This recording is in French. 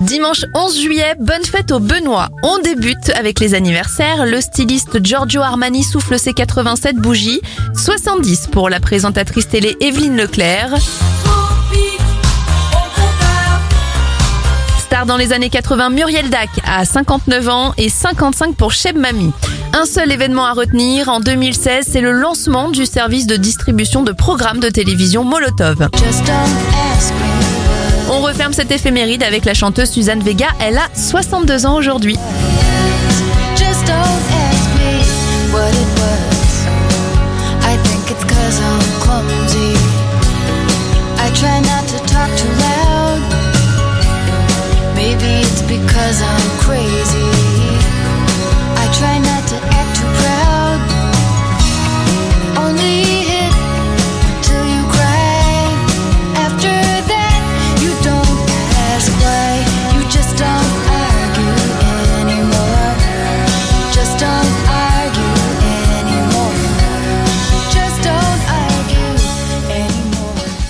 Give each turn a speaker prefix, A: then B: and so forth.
A: Dimanche 11 juillet, bonne fête au Benoît. On débute avec les anniversaires. Le styliste Giorgio Armani souffle ses 87 bougies. 70 pour la présentatrice télé Evelyne Leclerc. Star dans les années 80, Muriel Dac à 59 ans et 55 pour Cheb Mami. Un seul événement à retenir, en 2016, c'est le lancement du service de distribution de programmes de télévision Molotov. On referme cette éphéméride avec la chanteuse Suzanne Vega, elle a 62 ans aujourd'hui.